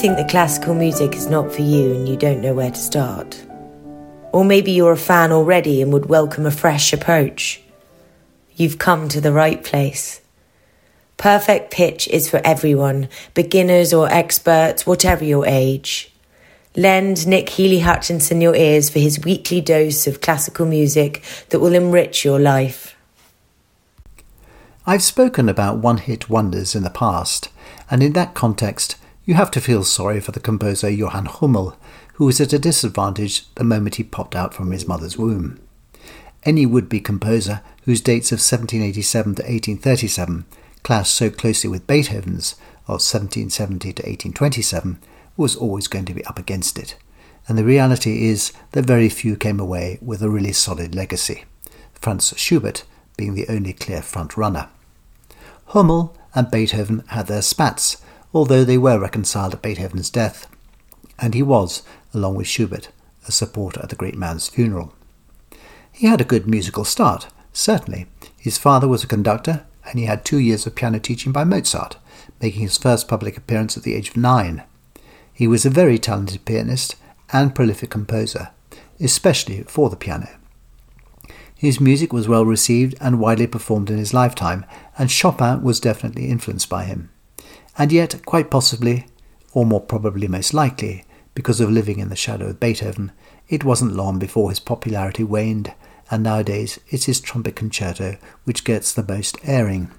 Think that classical music is not for you and you don't know where to start? Or maybe you're a fan already and would welcome a fresh approach. You've come to the right place. Perfect Pitch is for everyone, beginners or experts, whatever your age. Lend Nick Healy Hutchinson your ears for his weekly dose of classical music that will enrich your life. I've spoken about one hit wonders in the past, and in that context, you have to feel sorry for the composer Johann Hummel, who was at a disadvantage the moment he popped out from his mother's womb. Any would be composer whose dates of 1787 to 1837 clashed so closely with Beethoven's of 1770 to 1827 was always going to be up against it. And the reality is that very few came away with a really solid legacy, Franz Schubert being the only clear front runner. Hummel and Beethoven had their spats, although they were reconciled at Beethoven's death, and he was, along with Schubert, a supporter at the great man's funeral. He had a good musical start, certainly. His father was a conductor, and he had two years of piano teaching by Mozart, making his first public appearance at the age of nine. He was a very talented pianist and prolific composer, especially for the piano. His music was well received and widely performed in his lifetime, and Chopin was definitely influenced by him. And yet, quite possibly, or more probably most likely, because of living in the shadow of Beethoven, it wasn't long before his popularity waned, and nowadays it's his trumpet concerto which gets the most airing.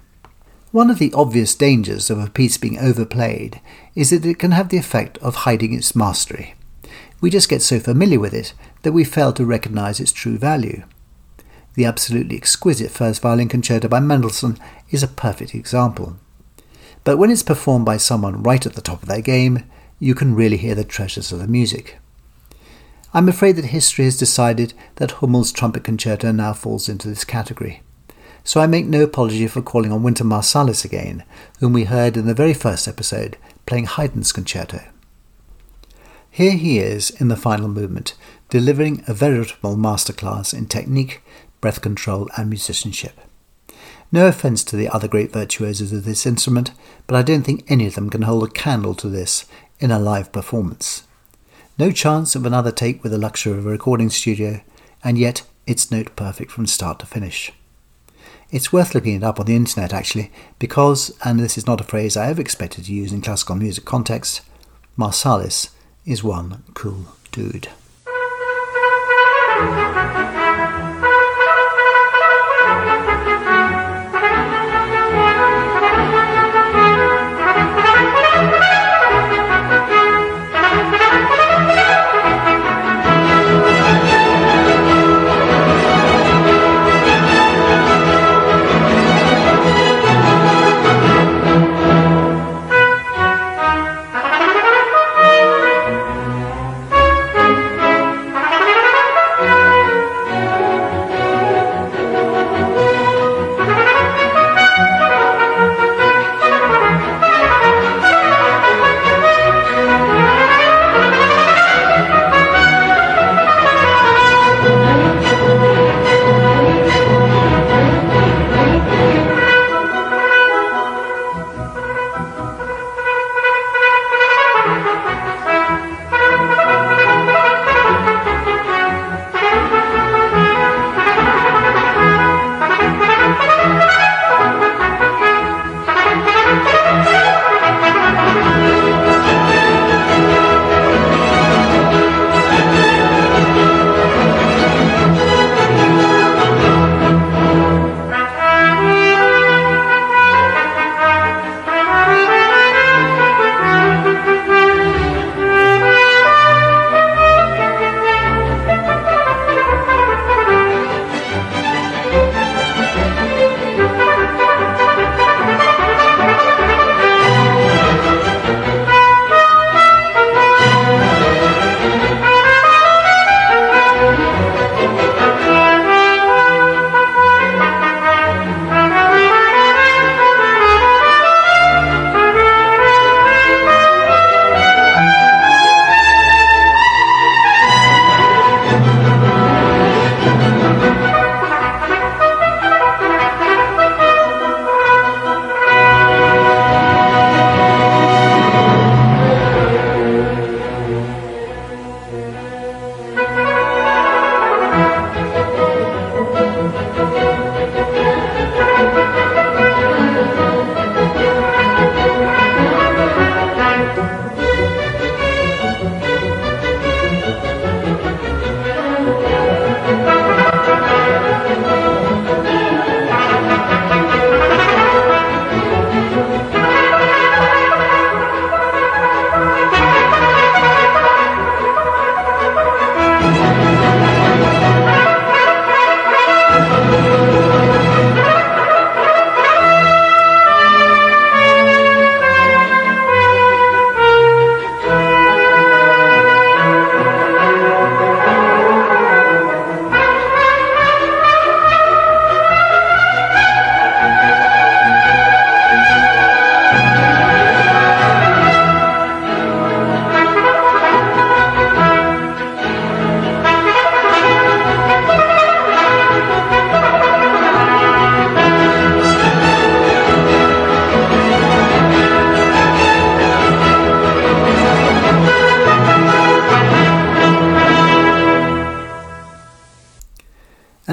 One of the obvious dangers of a piece being overplayed is that it can have the effect of hiding its mastery. We just get so familiar with it that we fail to recognize its true value. The absolutely exquisite first violin concerto by Mendelssohn is a perfect example. But when it's performed by someone right at the top of their game, you can really hear the treasures of the music. I'm afraid that history has decided that Hummel's trumpet concerto now falls into this category so I make no apology for calling on Wynton Marsalis again, whom we heard in the very first episode playing Haydn's concerto. Here he is in the final movement, delivering a veritable masterclass in technique, breath control, and musicianship. No offence to the other great virtuosos of this instrument, but I don't think any of them can hold a candle to this in a live performance. No chance of another take with the luxury of a recording studio, and yet it's note perfect from start to finish. It's worth looking it up on the internet actually, because, and this is not a phrase I ever expected to use in classical music context, Marsalis is one cool dude.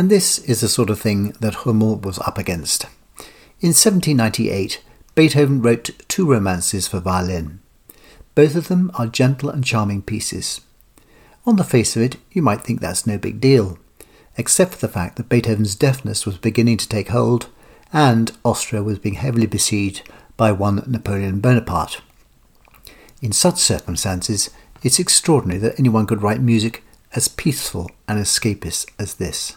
And this is the sort of thing that Hummel was up against. In 1798, Beethoven wrote two romances for violin. Both of them are gentle and charming pieces. On the face of it, you might think that's no big deal, except for the fact that Beethoven's deafness was beginning to take hold and Austria was being heavily besieged by one Napoleon Bonaparte. In such circumstances, it's extraordinary that anyone could write music as peaceful and escapist as this.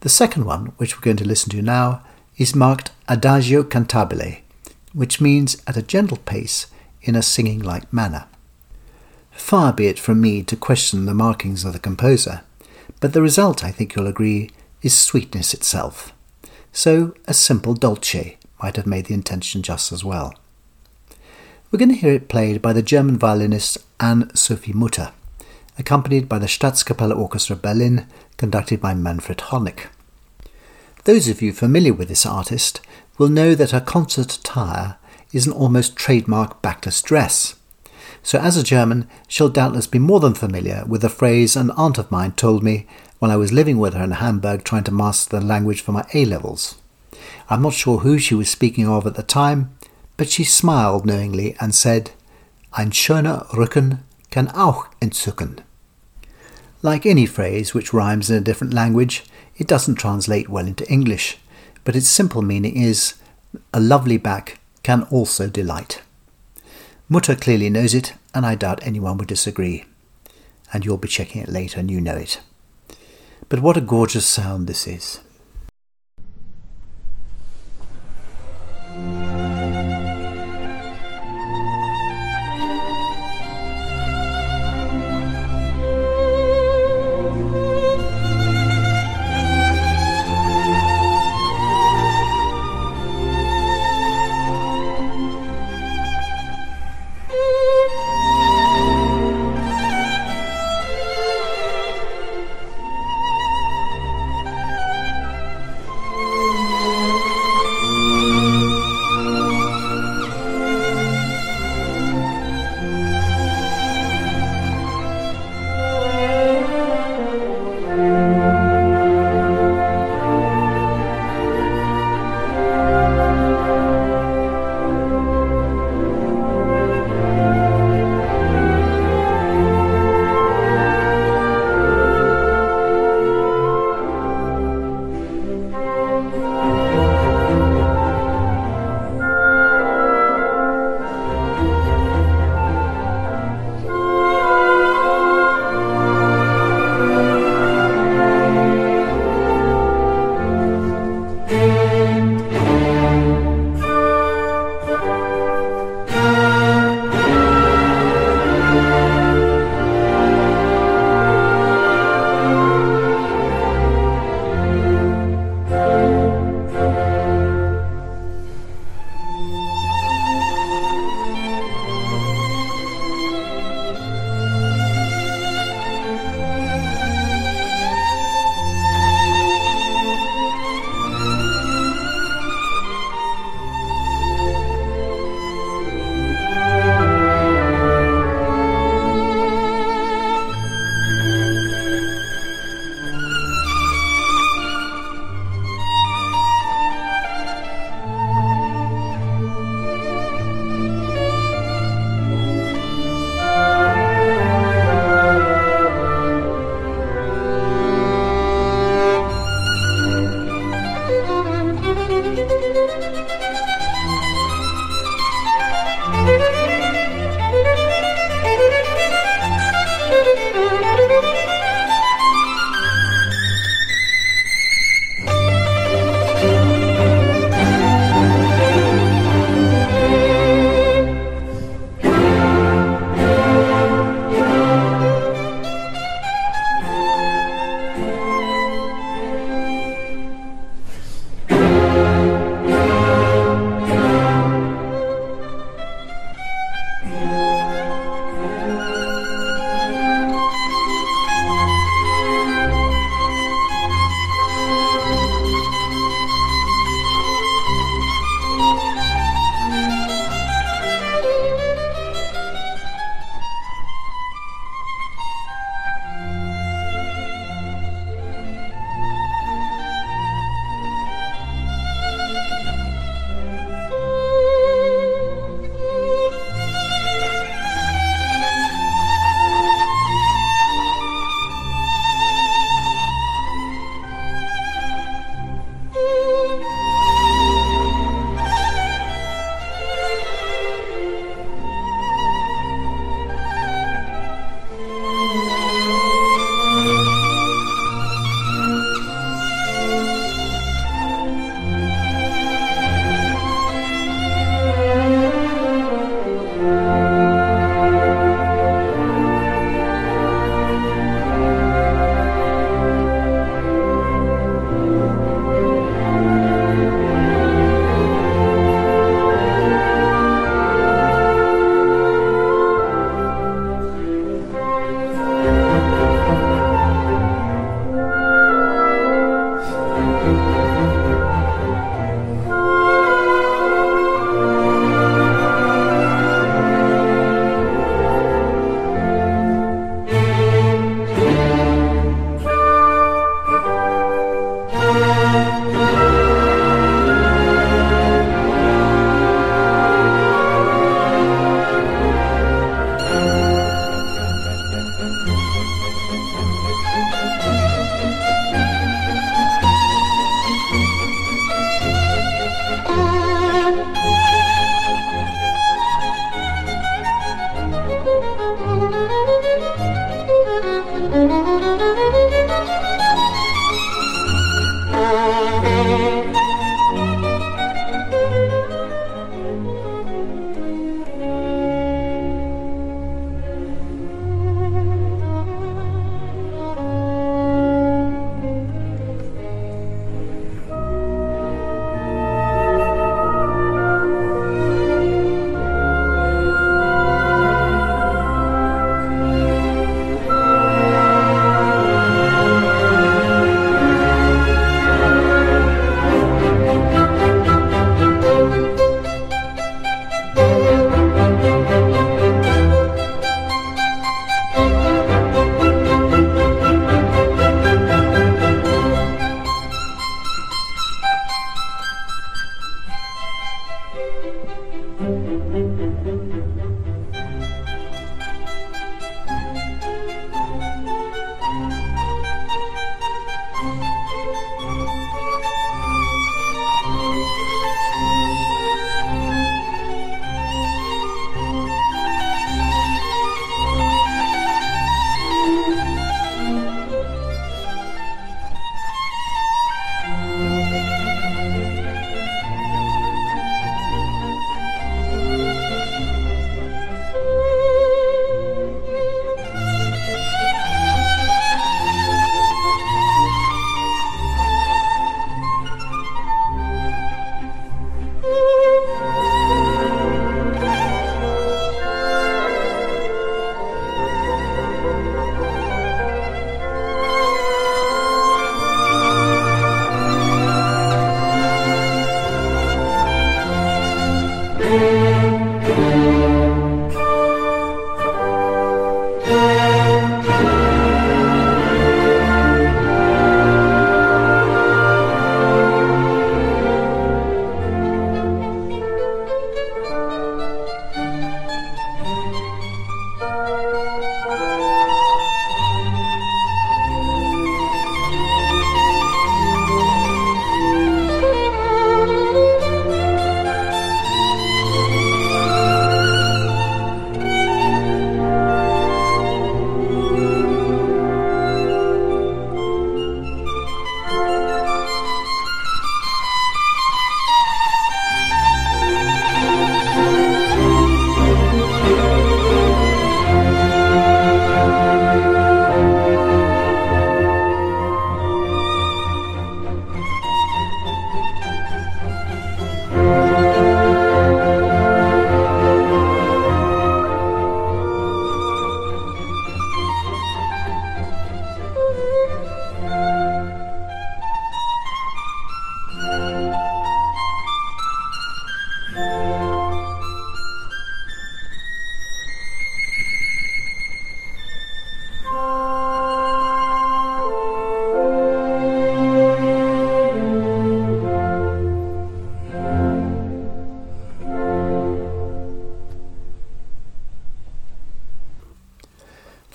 The second one, which we're going to listen to now, is marked Adagio cantabile, which means at a gentle pace in a singing like manner. Far be it from me to question the markings of the composer, but the result, I think you'll agree, is sweetness itself. So a simple dolce might have made the intention just as well. We're going to hear it played by the German violinist Anne Sophie Mutter, accompanied by the Staatskapelle Orchestra Berlin conducted by Manfred Honeck. Those of you familiar with this artist will know that her concert attire is an almost trademark backless dress. So, as a German, she'll doubtless be more than familiar with the phrase an aunt of mine told me when I was living with her in Hamburg trying to master the language for my A levels. I'm not sure who she was speaking of at the time, but she smiled knowingly and said, Ein schöner Rücken kann auch entzücken. Like any phrase which rhymes in a different language, it doesn't translate well into English, but its simple meaning is a lovely back can also delight. Mutter clearly knows it, and I doubt anyone would disagree. And you'll be checking it later and you know it. But what a gorgeous sound this is.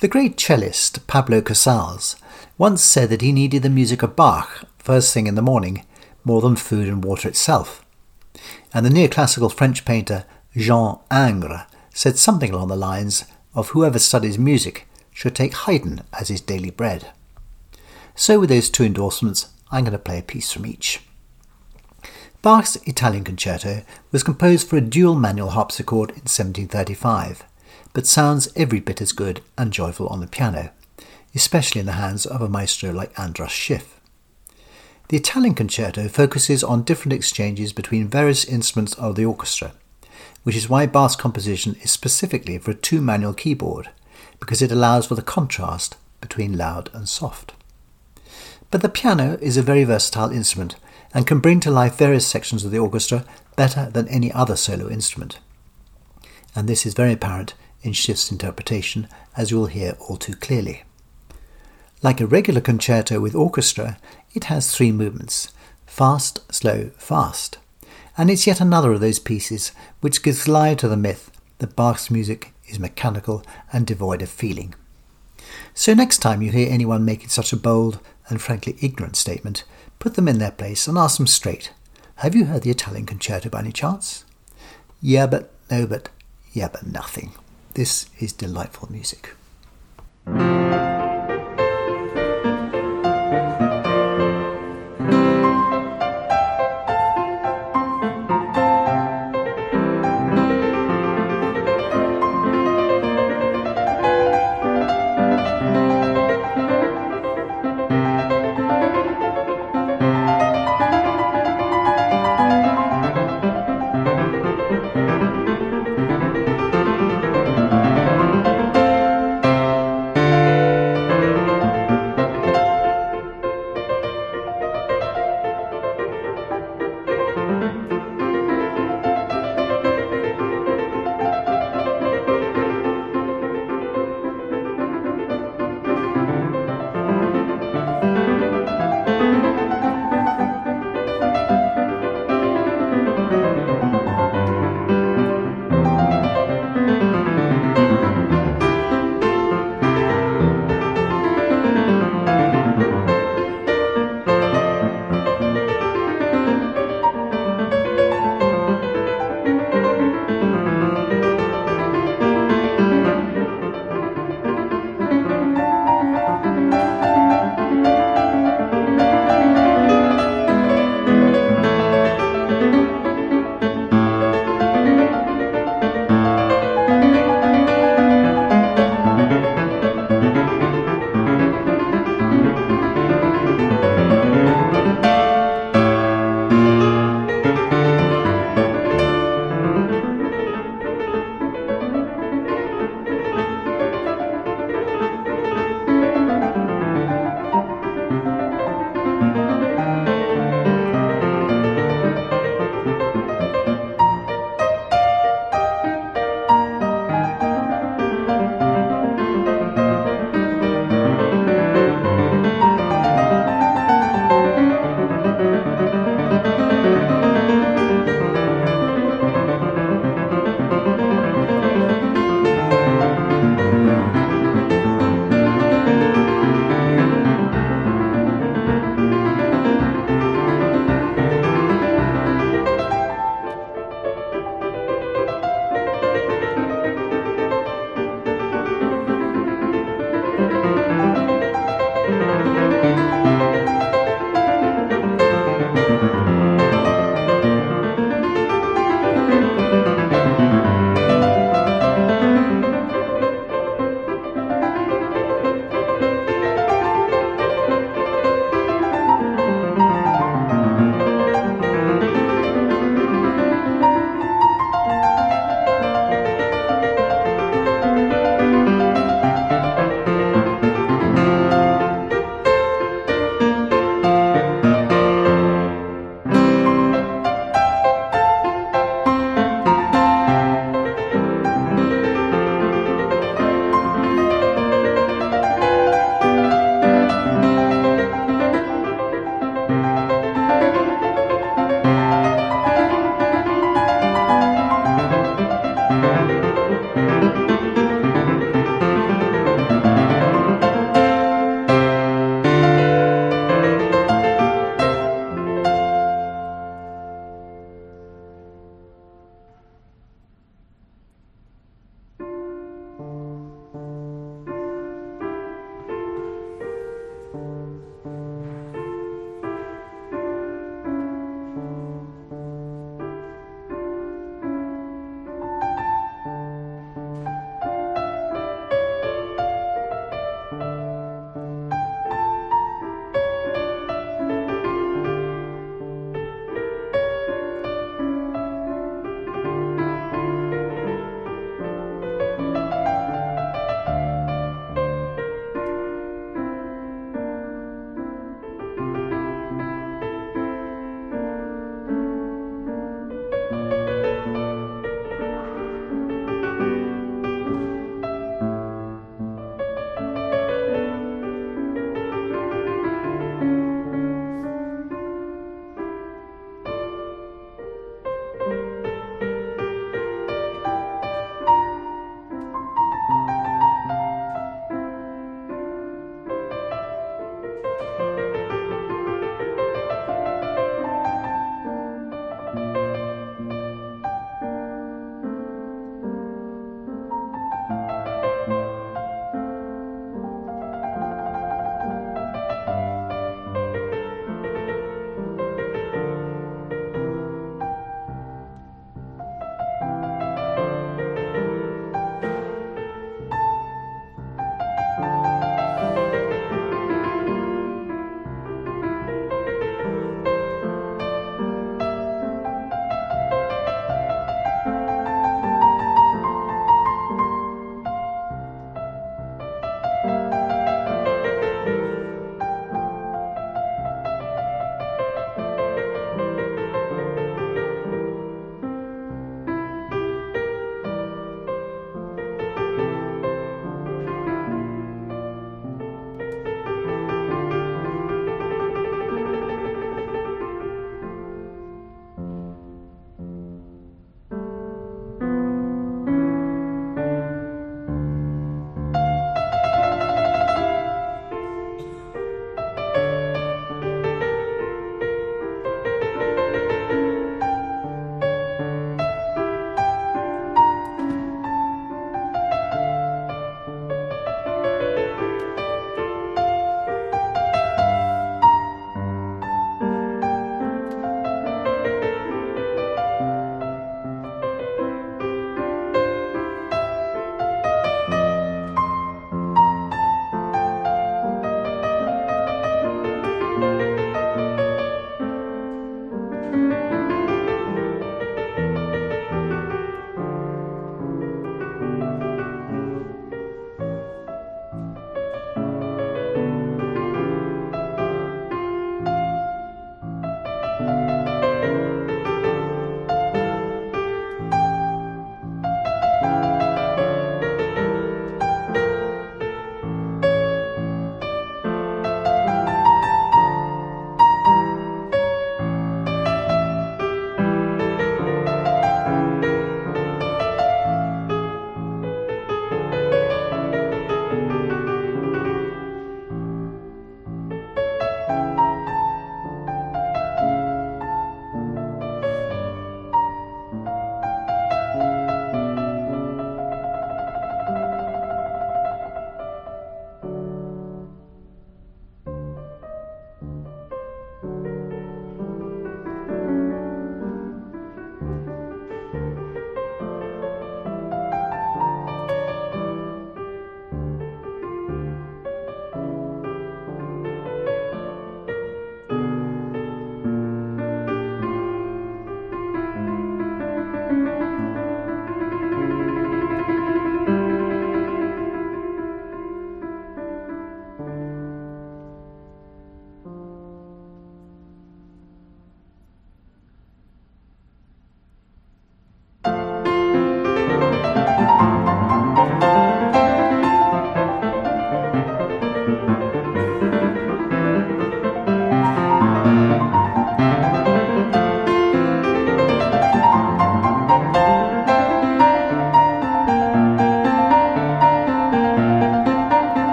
The great cellist Pablo Casals once said that he needed the music of Bach first thing in the morning more than food and water itself. And the neoclassical French painter Jean Ingres said something along the lines of whoever studies music should take Haydn as his daily bread. So, with those two endorsements, I'm going to play a piece from each. Bach's Italian Concerto was composed for a dual manual harpsichord in 1735, but sounds every bit as good and joyful on the piano, especially in the hands of a maestro like Andras Schiff. The Italian Concerto focuses on different exchanges between various instruments of the orchestra, which is why Bach's composition is specifically for a two manual keyboard, because it allows for the contrast between loud and soft. But the piano is a very versatile instrument and can bring to life various sections of the orchestra better than any other solo instrument. And this is very apparent in Schiff's interpretation, as you will hear all too clearly. Like a regular concerto with orchestra, it has three movements fast, slow, fast. And it's yet another of those pieces which gives lie to the myth that Bach's music is mechanical and devoid of feeling. So, next time you hear anyone making such a bold and frankly ignorant statement, put them in their place and ask them straight Have you heard the Italian concerto by any chance? Yeah, but no, but yeah, but nothing. This is delightful music.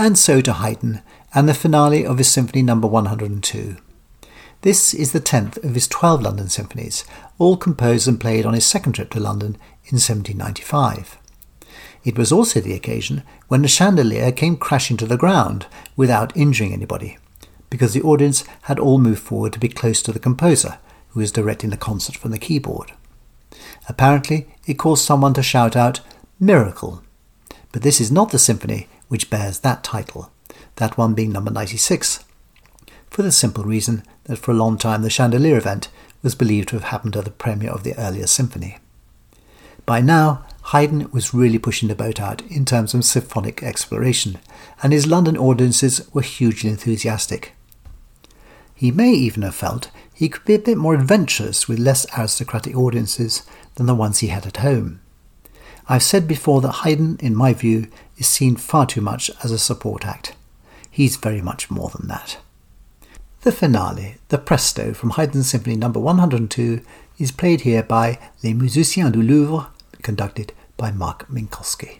And so to Haydn and the finale of his Symphony No. 102. This is the 10th of his 12 London symphonies, all composed and played on his second trip to London in 1795. It was also the occasion when the chandelier came crashing to the ground without injuring anybody, because the audience had all moved forward to be close to the composer, who was directing the concert from the keyboard. Apparently, it caused someone to shout out, Miracle! But this is not the symphony which bears that title, that one being number 96, for the simple reason that for a long time the chandelier event was believed to have happened at the premiere of the earlier symphony. By now, Haydn was really pushing the boat out in terms of symphonic exploration, and his London audiences were hugely enthusiastic. He may even have felt he could be a bit more adventurous with less aristocratic audiences than the ones he had at home. I've said before that Haydn, in my view, is seen far too much as a support act. He's very much more than that. The finale, the presto from Haydn's Symphony No. 102, is played here by Les Musiciens du Louvre, conducted by Marc Minkowski.